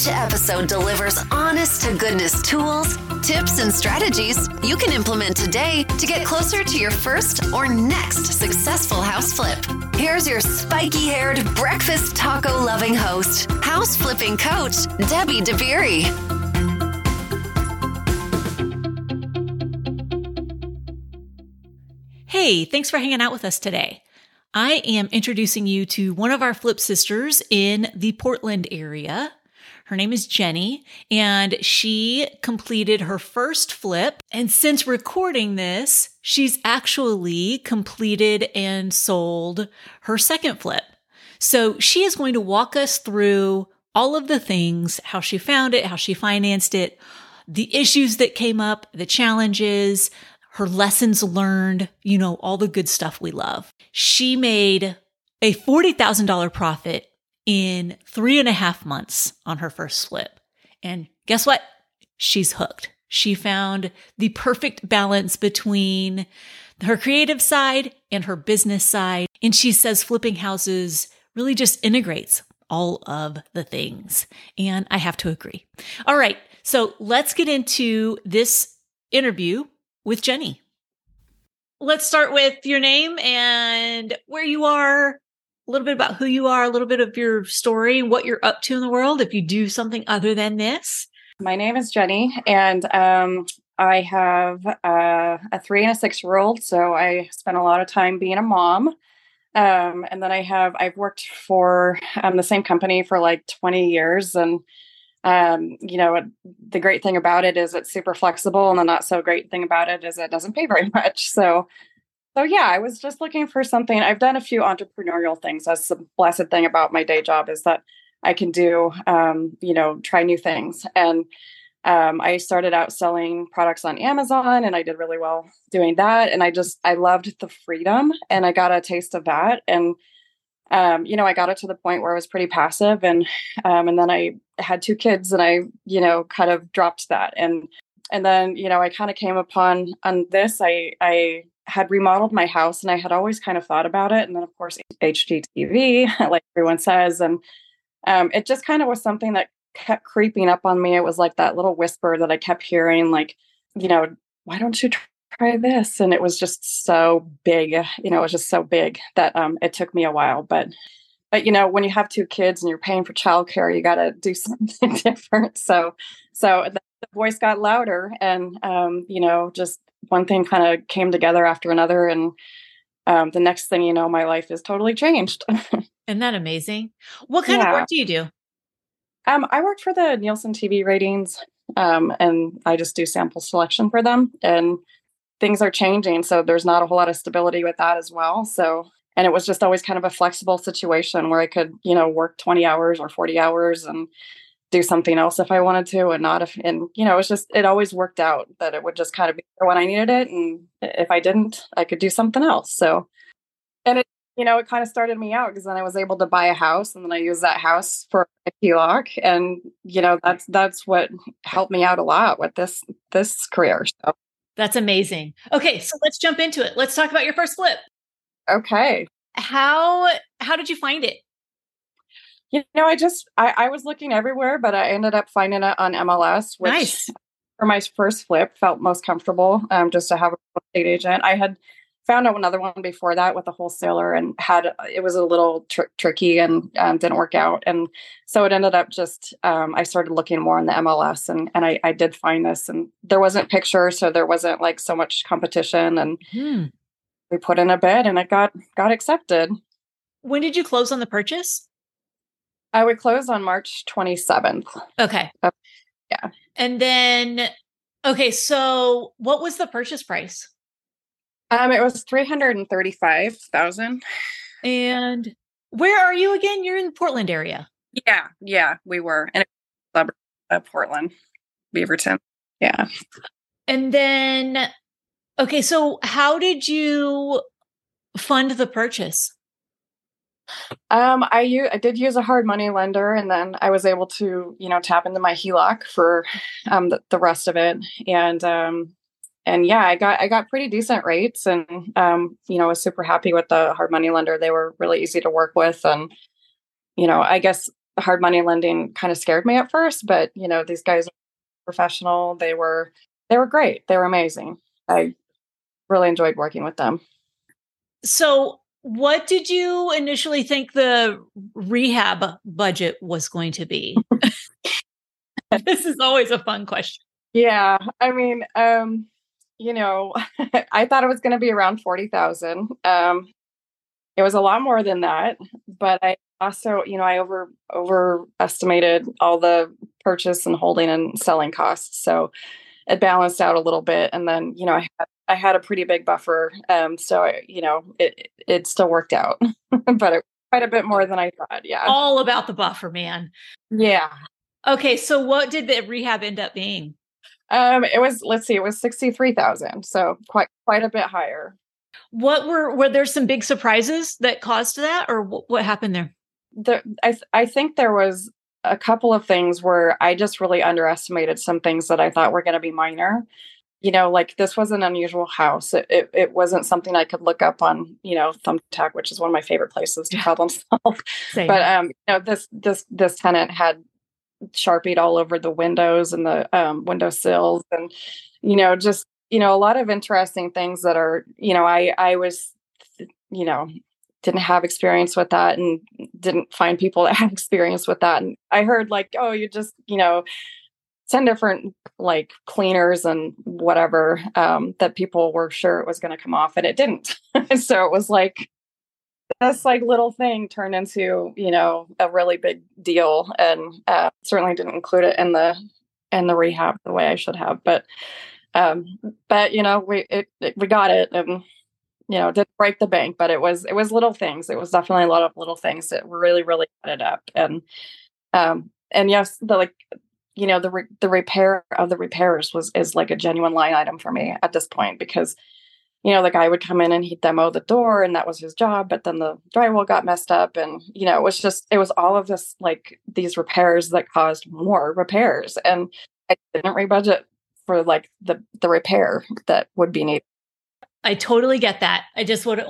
Each episode delivers honest to goodness tools, tips, and strategies you can implement today to get closer to your first or next successful house flip. Here's your spiky haired, breakfast taco loving host, house flipping coach, Debbie DeBerry. Hey, thanks for hanging out with us today. I am introducing you to one of our flip sisters in the Portland area. Her name is Jenny, and she completed her first flip. And since recording this, she's actually completed and sold her second flip. So she is going to walk us through all of the things, how she found it, how she financed it, the issues that came up, the challenges, her lessons learned, you know, all the good stuff we love. She made a $40,000 profit in three and a half months on her first flip. And guess what? She's hooked. She found the perfect balance between her creative side and her business side. And she says flipping houses really just integrates all of the things. And I have to agree. All right. So let's get into this interview with Jenny. Let's start with your name and where you are, a little bit about who you are, a little bit of your story, what you're up to in the world, if you do something other than this. My name is Jenny, and um, I have uh, a three and a six year old. So I spent a lot of time being a mom. Um, and then I have, I've worked for um, the same company for like 20 years. And, um, you know, the great thing about it is it's super flexible. And the not so great thing about it is it doesn't pay very much. So so yeah, I was just looking for something. I've done a few entrepreneurial things. That's the blessed thing about my day job is that I can do, um, you know, try new things. And um, I started out selling products on Amazon, and I did really well doing that. And I just I loved the freedom, and I got a taste of that. And um, you know, I got it to the point where I was pretty passive, and um, and then I had two kids, and I you know kind of dropped that. And and then you know I kind of came upon on this. I I had remodeled my house and I had always kind of thought about it. And then, of course, HGTV, like everyone says. And um, it just kind of was something that kept creeping up on me. It was like that little whisper that I kept hearing, like, you know, why don't you try this? And it was just so big, you know, it was just so big that um, it took me a while. But, but you know, when you have two kids and you're paying for childcare, you got to do something different. So, so the, voice got louder, and um, you know, just one thing kind of came together after another and um, the next thing you know my life is totally changed. Isn't that amazing? What kind yeah. of work do you do? Um, i work for the nielsen tv ratings um, and i just do sample selection for them and things are changing so there's not a whole lot of stability with that as well so and it was just always kind of a flexible situation where i could you know work 20 hours or 40 hours and do something else if I wanted to and not if and you know, it's just it always worked out that it would just kind of be when I needed it and if I didn't, I could do something else. So and it you know, it kind of started me out because then I was able to buy a house and then I used that house for a HELOC and you know, that's that's what helped me out a lot with this this career. So that's amazing. Okay, so let's jump into it. Let's talk about your first flip. Okay. How how did you find it? You know, I just I, I was looking everywhere, but I ended up finding it on MLS, which nice. for my first flip felt most comfortable. Um, just to have a real estate agent. I had found out another one before that with a wholesaler and had it was a little tr- tricky and um, didn't work out and so it ended up just um, i started looking more on the mls and, and I, I did find this and there wasn't pictures so there wasn't like so much competition and hmm. we put in a bid and it got got accepted when did you close on the purchase I would close on March 27th. Okay. Uh, yeah. And then, okay, so what was the purchase price? Um, it was 335,000. And where are you again? You're in the Portland area. Yeah, yeah, we were in uh, Portland, Beaverton. Yeah. And then, okay, so how did you fund the purchase? Um, I u- I did use a hard money lender, and then I was able to, you know, tap into my HELOC for um, the, the rest of it, and um, and yeah, I got I got pretty decent rates, and um, you know, was super happy with the hard money lender. They were really easy to work with, and you know, I guess hard money lending kind of scared me at first, but you know, these guys are professional. They were they were great. They were amazing. I really enjoyed working with them. So, what did you initially think the rehab budget was going to be? this is always a fun question. Yeah, I mean, um, you know, I thought it was going to be around forty thousand. Um, it was a lot more than that, but I also, you know, I over overestimated all the purchase and holding and selling costs, so it balanced out a little bit. And then, you know, I had I had a pretty big buffer, um, so I, you know, it it still worked out, but it, quite a bit more than I thought. Yeah, all about the buffer, man. Yeah. Okay, so what did the rehab end up being? Um, it was let's see, it was sixty three thousand, so quite quite a bit higher. What were were there some big surprises that caused that, or what, what happened there? The I I think there was a couple of things where I just really underestimated some things that I thought were going to be minor. You know, like this was an unusual house. It, it, it wasn't something I could look up on, you know, Thumbtack, which is one of my favorite places to problem solve. Same. But um, you know, this this this tenant had sharpied all over the windows and the um, window sills and you know just you know a lot of interesting things that are you know i i was you know didn't have experience with that and didn't find people that had experience with that and i heard like oh you just you know 10 different like cleaners and whatever um, that people were sure it was going to come off and it didn't. So it was like this like little thing turned into you know a really big deal and uh, certainly didn't include it in the in the rehab the way i should have but um but you know we it, it, we got it and you know didn't break the bank but it was it was little things. It was definitely a lot of little things that really really added up and um and yes the like you know the re- the repair of the repairs was is like a genuine line item for me at this point because you know, the guy would come in and he'd demo the door and that was his job. But then the drywall got messed up. And, you know, it was just, it was all of this, like these repairs that caused more repairs. And I didn't rebudget for like the, the repair that would be needed. I totally get that. I just would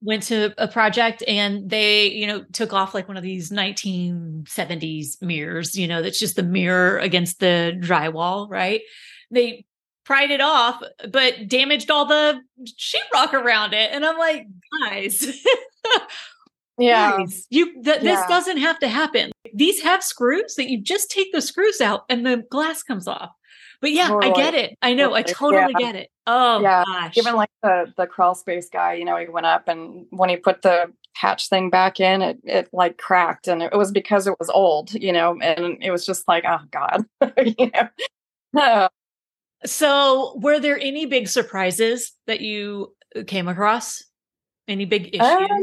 went to a project and they, you know, took off like one of these 1970s mirrors, you know, that's just the mirror against the drywall, right? They pried it off, but damaged all the sheetrock around it. And I'm like, guys, yeah, guys, you th- yeah. this doesn't have to happen. These have screws that you just take the screws out and the glass comes off. But yeah, totally. I get it. I know. I totally yeah. get it. Oh yeah. gosh. Even like the the crawl space guy, you know, he went up and when he put the hatch thing back in, it it like cracked and it was because it was old, you know, and it was just like, oh God. you know. So, were there any big surprises that you uh, came across? Any big um, issues? Um,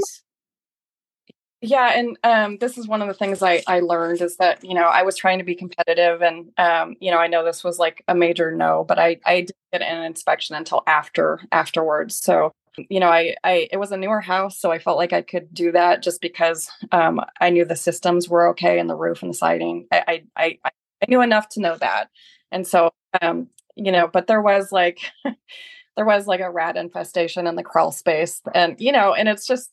yeah, and um, this is one of the things I, I learned is that you know I was trying to be competitive, and um, you know I know this was like a major no, but I I didn't get an inspection until after afterwards. So you know I I it was a newer house, so I felt like I could do that just because um, I knew the systems were okay and the roof and the siding. I I I, I knew enough to know that, and so um, you know, but there was like there was like a rat infestation in the crawl space and you know, and it's just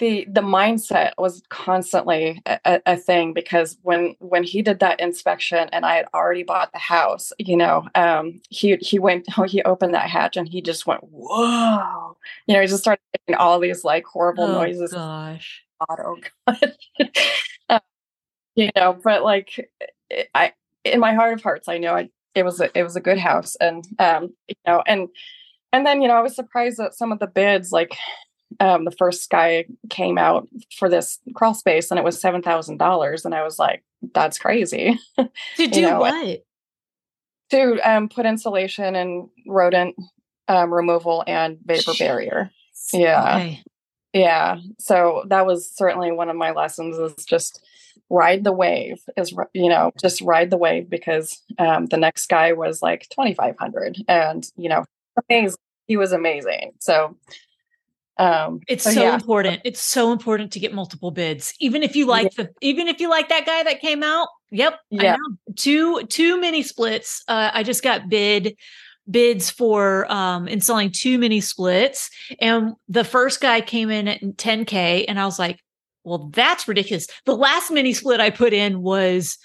the the mindset was constantly a, a, thing because when when he did that inspection and I had already bought the house, you know, um, he he went he opened that hatch and he just went whoa, you know, he just started making all these like horrible oh, noises. Gosh, God, oh god, uh, you know, but like I in my heart of hearts, I know I it was a, it was a good house and um you know and and then you know i was surprised that some of the bids like um the first guy came out for this crawl space and it was seven thousand dollars. And i was like that's crazy. To do know, what? To um put insulation and rodent um, removal and vapor barrier. Yeah. Okay. yeah. So that was certainly one of my lessons is just ride the wave is you know just ride the wave because um, the next guy was like 2500 and you know amazing. He was amazing. So Um, it's so, yeah. important. It's so important to get multiple bids, even if you like yeah. the, even if you like that guy that came out. Yep. Yeah. Two, two mini splits. Uh, I just got bid bids for um, installing two mini splits. And the first guy came in at 10K. And I was like, well, that's ridiculous. The last mini split I put in was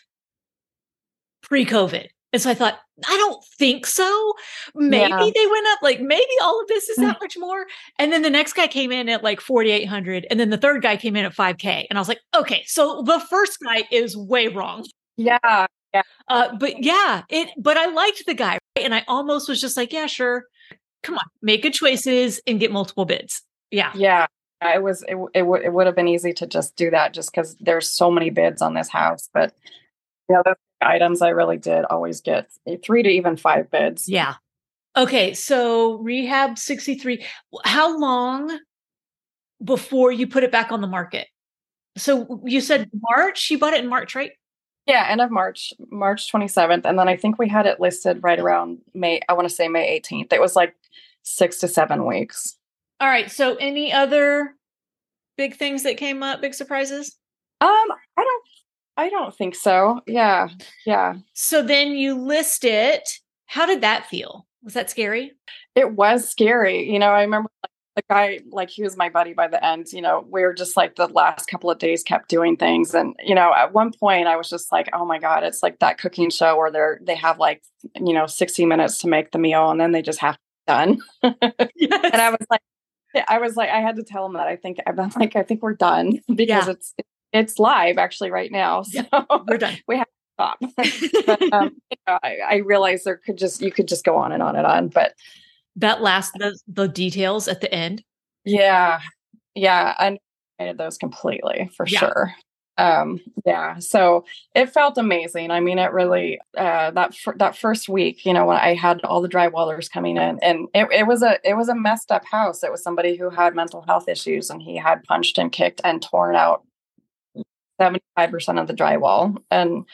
pre COVID. And so I thought, I don't think so. Maybe yeah. they went up, like maybe all of this is that much more. And then the next guy came in at like 4,800. And then the third guy came in at 5K. And I was like, okay, so the first guy is way wrong. Yeah. Yeah. Uh, but yeah, it, but I liked the guy. Right? And I almost was just like, yeah, sure. Come on, make good choices and get multiple bids. Yeah. Yeah. It was, it, it, w- it would have been easy to just do that just because there's so many bids on this house. But yeah, that's items, I really did always get three to even five bids. Yeah. Okay. So rehab 63. How long before you put it back on the market? So you said March, you bought it in March, right? Yeah, end of March, March 27th. And then I think we had it listed right around May, I want to say May 18th. It was like six to seven weeks. All right. So any other big things that came up, big surprises? Um, I don't I don't think so. Yeah. Yeah. So then you list it. How did that feel? Was that scary? It was scary. You know, I remember like, the guy, like he was my buddy by the end. You know, we were just like the last couple of days kept doing things. And, you know, at one point I was just like, oh my God, it's like that cooking show where they're, they have like, you know, 60 minutes to make the meal and then they just have done. yes. And I was like, I was like, I had to tell him that I think I'm like, I think we're done because yeah. it's it's live actually right now. So yeah, we're done. we have to stop. but, um, you know, I, I realized there could just you could just go on and on and on. But that last the, the details at the end. Yeah. Yeah. I needed those completely for yeah. sure. Um, yeah. So it felt amazing. I mean, it really, uh, that, fr- that first week, you know, when I had all the drywallers coming in and it, it was a, it was a messed up house. It was somebody who had mental health issues and he had punched and kicked and torn out 75% of the drywall. And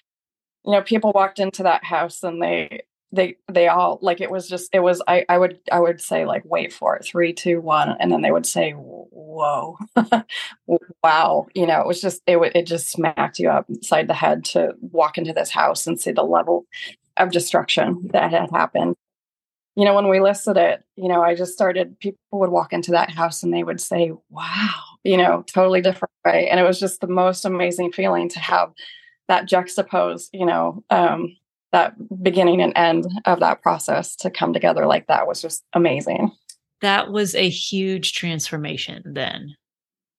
you know people walked into that house and they they they all like it was just it was i i would i would say like wait for it three two one and then they would say whoa. Wow. You know it was just it it just smacked you upside the head to walk into this house and see the level of destruction that had happened. You know when we listed it you know i just started people would walk into that house and they would say wow you know, totally different way. And it was just the most amazing feeling to have that juxtapose, you know, um, that beginning and end of that process to come together like that was just amazing. That was a huge transformation then.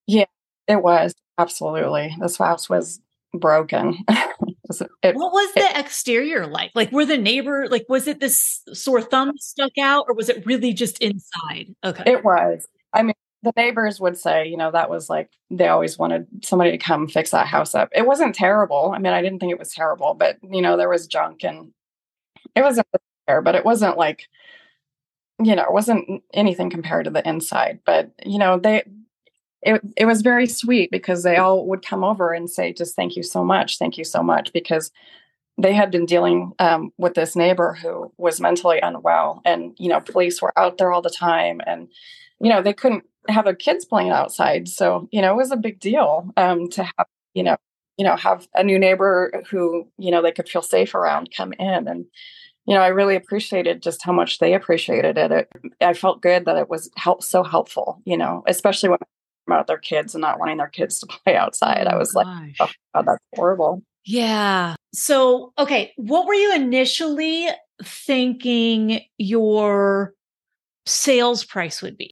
Yeah, it was. Absolutely. This house was broken. it, what was the exterior like? Like, were the neighbor, like, was it this sore thumb stuck out or was it really just inside? Okay. It was. I mean, the neighbors would say, you know, that was like they always wanted somebody to come fix that house up. It wasn't terrible. I mean, I didn't think it was terrible, but you know, there was junk and it wasn't there, but it wasn't like, you know, it wasn't anything compared to the inside. But you know, they it it was very sweet because they all would come over and say, just thank you so much, thank you so much, because they had been dealing um, with this neighbor who was mentally unwell, and you know, police were out there all the time, and you know, they couldn't have their kids playing outside. So, you know, it was a big deal um, to have, you know, you know, have a new neighbor who, you know, they could feel safe around come in. And, you know, I really appreciated just how much they appreciated it. it I felt good that it was help so helpful, you know, especially when about their kids and not wanting their kids to play outside. I oh was like, oh, God, that's horrible. Yeah. So, okay, what were you initially thinking your sales price would be?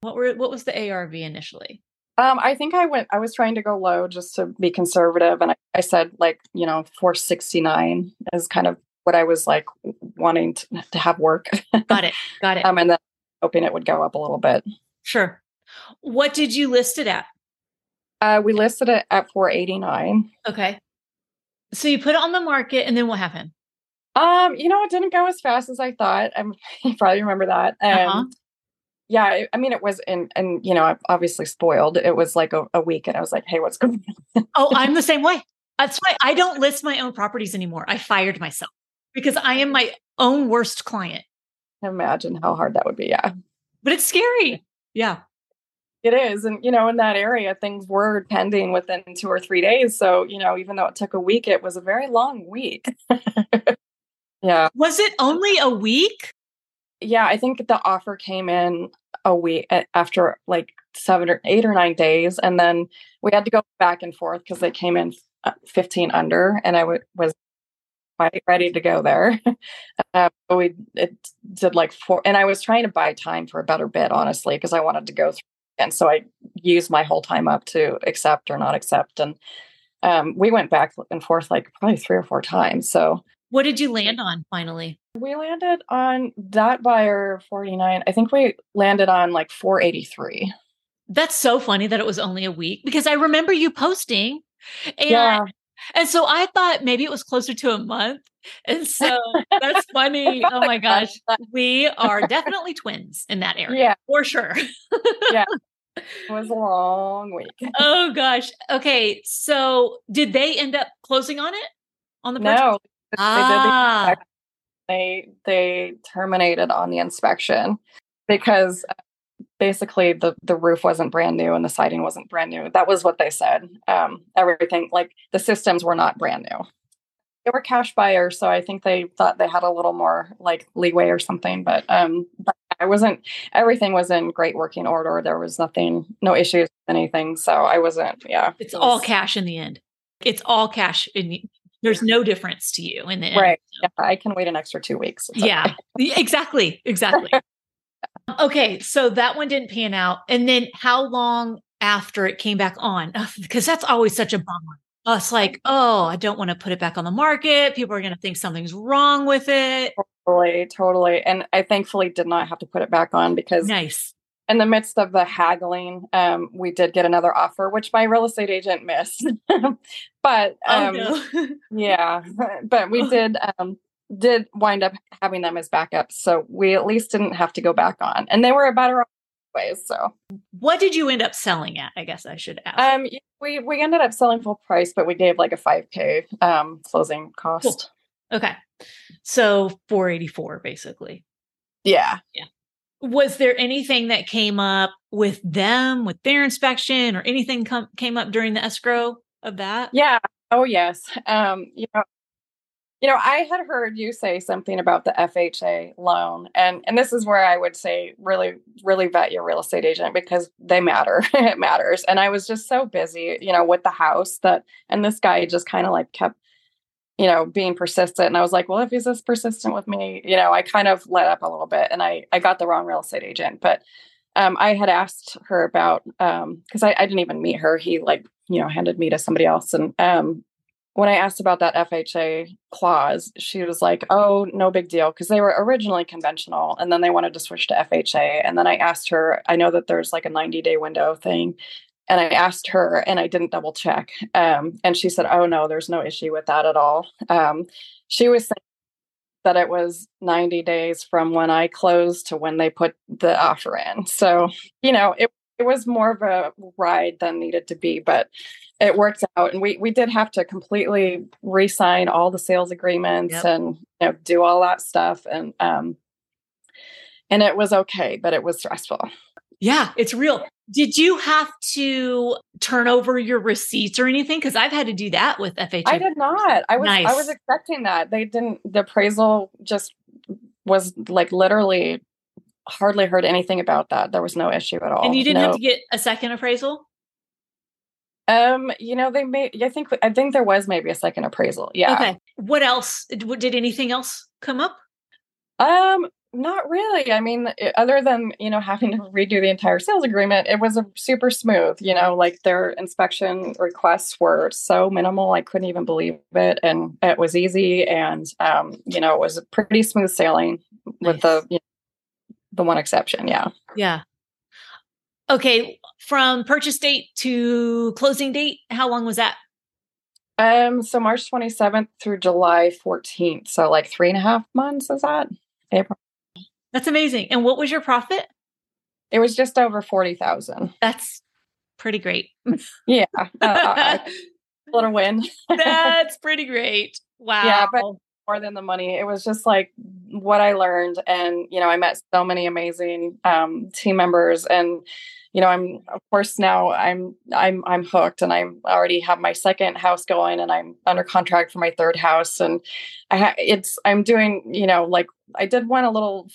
What were what was the ARV initially? Um, I think I went. I was trying to go low just to be conservative, and I, I said like you know 469 is kind of what I was like wanting to, to have work. Got it. Got it. um, and then hoping it would go up a little bit. Sure. What did you list it at? Uh, we listed it at 489. Okay. So you put it on the market, and then what happened? Um, you know, it didn't go as fast as I thought. I'm, you probably remember that. Um, uh-huh yeah, I mean, it was, and and you know, I'm obviously spoiled. It was like a, a week, and I was like, "Hey, what's going on?" oh, I'm the same way. That's why I don't list my own properties anymore. I fired myself because I am my own worst client. Imagine how hard that would be. Yeah, but it's scary. Yeah. it is. And, you know, in that area, things were pending within two or three days. So, you know, even though it took a week, it was a very long week. yeah. Was it only a week? Yeah. I think the offer came in a week after like seven or eight or nine days. And then we had to go back and forth because they came in uh, 15 under and I w- was quite ready to go there. uh, we did like four, and I was trying to buy time for a better bid, honestly, because I wanted to go through. And so I used my whole time up to accept or not accept. And um, we went back and forth like probably three or four times. So what did you land on finally? We landed on that buyer 49. I think we landed on like 483. That's so funny that it was only a week because I remember you posting and yeah. And so I thought maybe it was closer to a month. And so that's funny. Oh, oh my gosh. We are definitely twins in that area. Yeah. For sure. yeah. It was a long week. Oh gosh. Okay. So did they end up closing on it? On the purchase? No. Ah. They, they terminated on the inspection because basically the the roof wasn't brand new and the siding wasn't brand new. That was what they said. Um, everything like the systems were not brand new. They were cash buyers, so I think they thought they had a little more like leeway or something. But um, but I wasn't. Everything was in great working order. There was nothing, no issues, anything. So I wasn't. Yeah, it's all cash in the end. It's all cash in there's no difference to you in the end. Right. Yeah, I can wait an extra two weeks. yeah, exactly. Exactly. Okay, so that one didn't pan out. And then how long after it came back on? Because that's always such a bummer. Us like, oh, I don't want to put it back on the market. People are going to think something's wrong with it. Totally, totally. And I thankfully did not have to put it back on because nice. In the midst of the haggling, um, we did get another offer, which my real estate agent missed. but oh, um, oh, no. yeah, but we did um, did wind up having them as backups. So we at least didn't have to go back on. And they were a better ways. So what did you end up selling at? I guess I should ask. Um we we ended up selling full price, but we gave like a 5k um closing cost. Cool. Okay. So 484 basically. Yeah. Yeah. Was there anything that came up with them with their inspection or anything come came up during the escrow of that? Yeah. Oh yes. Um, you know, you know, I had heard you say something about the FHA loan, and and this is where I would say really, really vet your real estate agent because they matter. it matters. And I was just so busy, you know, with the house that, and this guy just kind of like kept, you know, being persistent. And I was like, well, if he's this persistent with me, you know, I kind of let up a little bit, and I I got the wrong real estate agent, but. Um, I had asked her about um, I, I didn't even meet her. He like you know handed me to somebody else, and um, when I asked about that FHA clause, she was like, "Oh, no big deal," because they were originally conventional, and then they wanted to switch to FHA. And then I asked her, I know that there's like a 90 day window thing, and I asked her, and I didn't double check, um, and she said, "Oh no, there's no issue with that at all." Um, she was saying that it was 90 days from when I closed to when they put the offer in. So you know, it it was more of a ride than needed to be, but it worked out. And we we did have to completely re-sign all the sales agreements yep. and you know do all that stuff. And um and it was okay, but it was stressful. Yeah, it's real. Did you have to turn over your receipts or anything? Because I've had to do that with FHA. I did not. I was nice. I was expecting that. They didn't the appraisal just was like literally hardly heard anything about that. There was no issue at all. And you didn't no. have to get a second appraisal? Um, you know, they may I think I think there was maybe a second appraisal. Yeah. Okay. What else? Did anything else come up? Um, not really. I mean, other than, you know, having to redo the entire sales agreement, it was a super smooth, you know, like their inspection requests were so minimal. I couldn't even believe it. And it was easy. And, um, you know, it was pretty smooth sailing nice. with the, you the one exception. Yeah. Yeah. Okay. From purchase date to closing date, how long was that? Um, so March 27th through July 14th. So like three and a half months is that? April. That's amazing. And what was your profit? It was just over 40,000. That's pretty great. yeah. Uh, uh, uh little win. That's pretty great. Wow. Yeah, but more than the money. It was just like what I learned. And, you know, I met so many amazing um, team members and, you know, I'm of course now I'm I'm I'm hooked and I already have my second house going and I'm under contract for my third house and I ha- it's I'm doing, you know, like I did one a little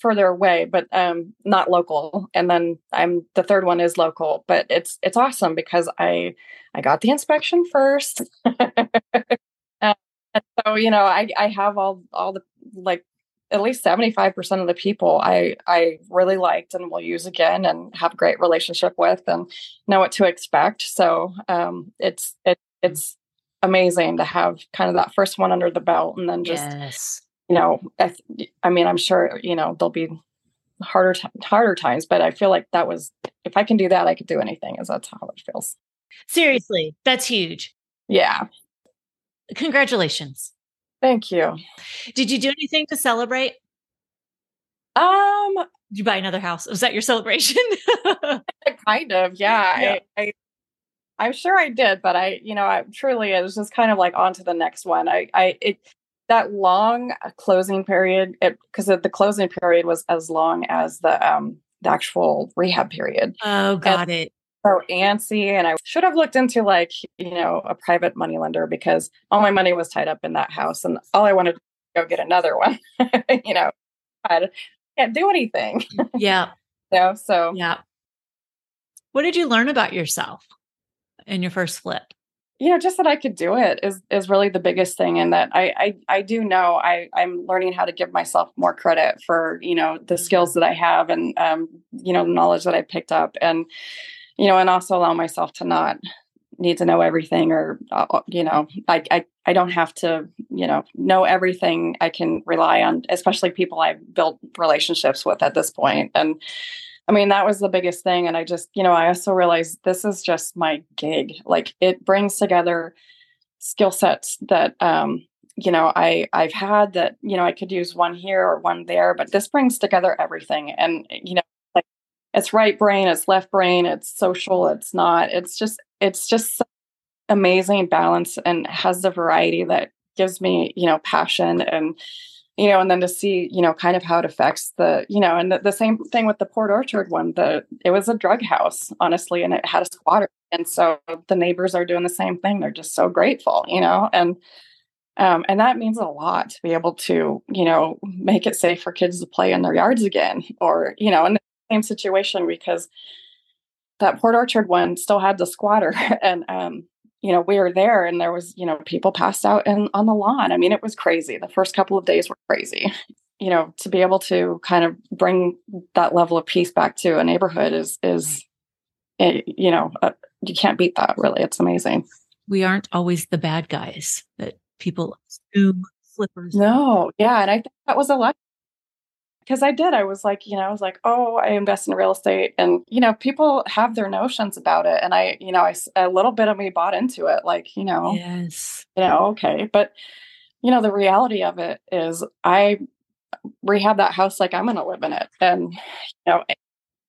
further away but um not local and then I'm the third one is local but it's it's awesome because I I got the inspection first. uh, and so you know I I have all all the like at least 75% of the people I I really liked and will use again and have a great relationship with and know what to expect. So um, it's it, it's amazing to have kind of that first one under the belt and then just yes. You know I, I mean I'm sure you know there'll be harder t- harder times but I feel like that was if I can do that I could do anything is that's how it feels. Seriously, that's huge. Yeah. Congratulations. Thank you. Did you do anything to celebrate? Um, Did you buy another house? Was that your celebration? kind of, yeah. Yeah. I, I, I'm sure I did, but I, you know, I truly it was just kind of like on to the next one. I, I, it that long closing period, it because the closing period was as long as the um the actual rehab period. oh, got it. So antsy, and I should have looked into like you know a private money lender because all my money was tied up in that house, and all I wanted to go get another one. you know, I can't do anything. Yeah. You know, so Yeah. What did you learn about yourself in your first flip? You know just that i could do it is is really the biggest thing and that i i, I do know i i'm learning how to give myself more credit for you know the skills that i have and um you know the knowledge that i picked up and you know and also allow myself to not need to know everything or uh, you know I, I i don't have to you know know everything i can rely on especially people i've built relationships with at this point and I mean, that was the biggest thing. And I just, you know, I also realized this is just my gig. Like it brings together skill sets that, um, you know, I I've had that, you know, I could use one here or one there, but this brings together everything. And, you know, like it's right brain, it's left brain, it's social, it's not. It's just, it's just amazing balance and has the variety that gives me, you know, passion and you know, and then to see, you know, kind of how it affects the, you know, and the, the same thing with the Port Orchard one. The it was a drug house, honestly, and it had a squatter, and so the neighbors are doing the same thing. They're just so grateful, you know, and um, and that means a lot to be able to, you know, make it safe for kids to play in their yards again, or you know, in the same situation because that Port Orchard one still had the squatter, and um, you know, we were there and there was, you know, people passed out and on the lawn. I mean, it was crazy. The first couple of days were crazy. You know, to be able to kind of bring that level of peace back to a neighborhood is is it, you know, uh, you can't beat that really. It's amazing. We aren't always the bad guys that people assume flippers. No, yeah, and I think that was a lot because I did. I was like, you know, I was like, oh, I invest in real estate, and you know, people have their notions about it, and I, you know, I, a little bit of me bought into it, like, you know, Yes. you know, okay, but you know, the reality of it is, I rehab that house like I'm going to live in it, and you know,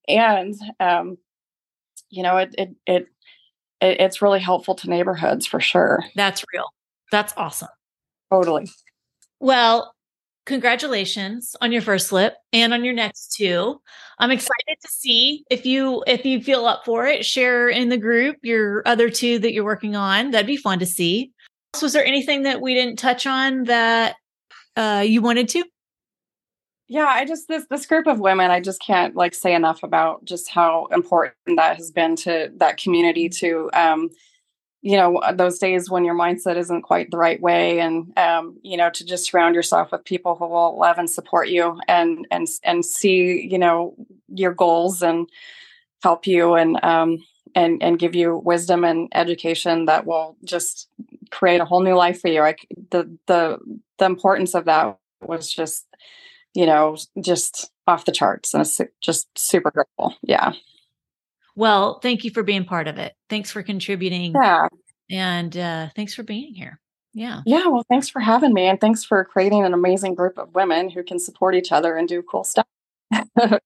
and um, you know, it it it, it it's really helpful to neighborhoods for sure. That's real. That's awesome. Totally. Well, congratulations on your first flip and on your next two. I'm excited to see if you if you feel up for it. Share in the group your other two that you're working on. That'd be fun to see. Was there anything that we didn't touch on that uh, you wanted to? yeah i just this this group of women i just can't like say enough about just how important that has been to that community to um you know those days when your mindset isn't quite the right way and um you know to just surround yourself with people who will love and support you and and and see you know your goals and help you and um and and give you wisdom and education that will just create a whole new life for you like the the the importance of that was just you know, just off the charts. And it's just super grateful. Yeah. Well, thank you for being part of it. Thanks for contributing Yeah. and uh, thanks for being here. Yeah. Yeah. Well, thanks for having me. And thanks for creating an amazing group of women who can support each other and do cool stuff.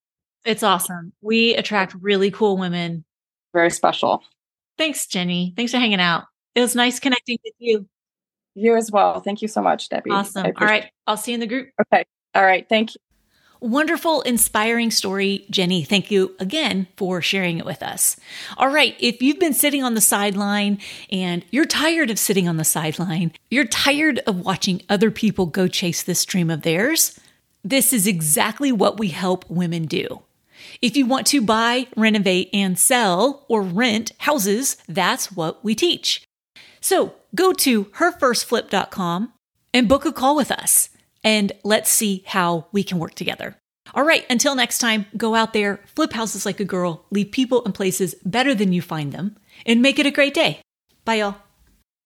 It's awesome. We attract really cool women. Very special. Thanks, Jenny. Thanks for hanging out. It was nice connecting with you. You as well. Thank you so much, Debbie. Awesome. All right. I'll see you in the group. Okay. All right. Thank you. Wonderful, inspiring story, Jenny. Thank you again for sharing it with us. All right, if you've been sitting on the sideline and you're tired of sitting on the sideline, you're tired of watching other people go chase this dream of theirs, this is exactly what we help women do. If you want to buy, renovate, and sell or rent houses, that's what we teach. So go to herfirstflip.com and book a call with us and let's see how we can work together. All right, until next time, go out there, flip houses like a girl, leave people and places better than you find them, and make it a great day. Bye, y'all.